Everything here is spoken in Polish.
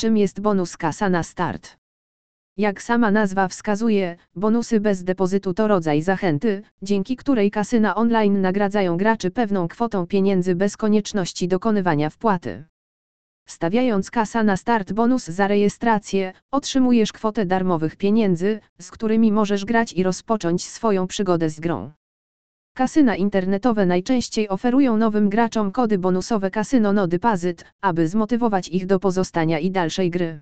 Czym jest bonus kasa na start? Jak sama nazwa wskazuje, bonusy bez depozytu to rodzaj zachęty, dzięki której kasyna online nagradzają graczy pewną kwotą pieniędzy bez konieczności dokonywania wpłaty. Stawiając kasa na start bonus za rejestrację, otrzymujesz kwotę darmowych pieniędzy, z którymi możesz grać i rozpocząć swoją przygodę z grą. Kasyna internetowe najczęściej oferują nowym graczom kody bonusowe Casino No Deposit, aby zmotywować ich do pozostania i dalszej gry.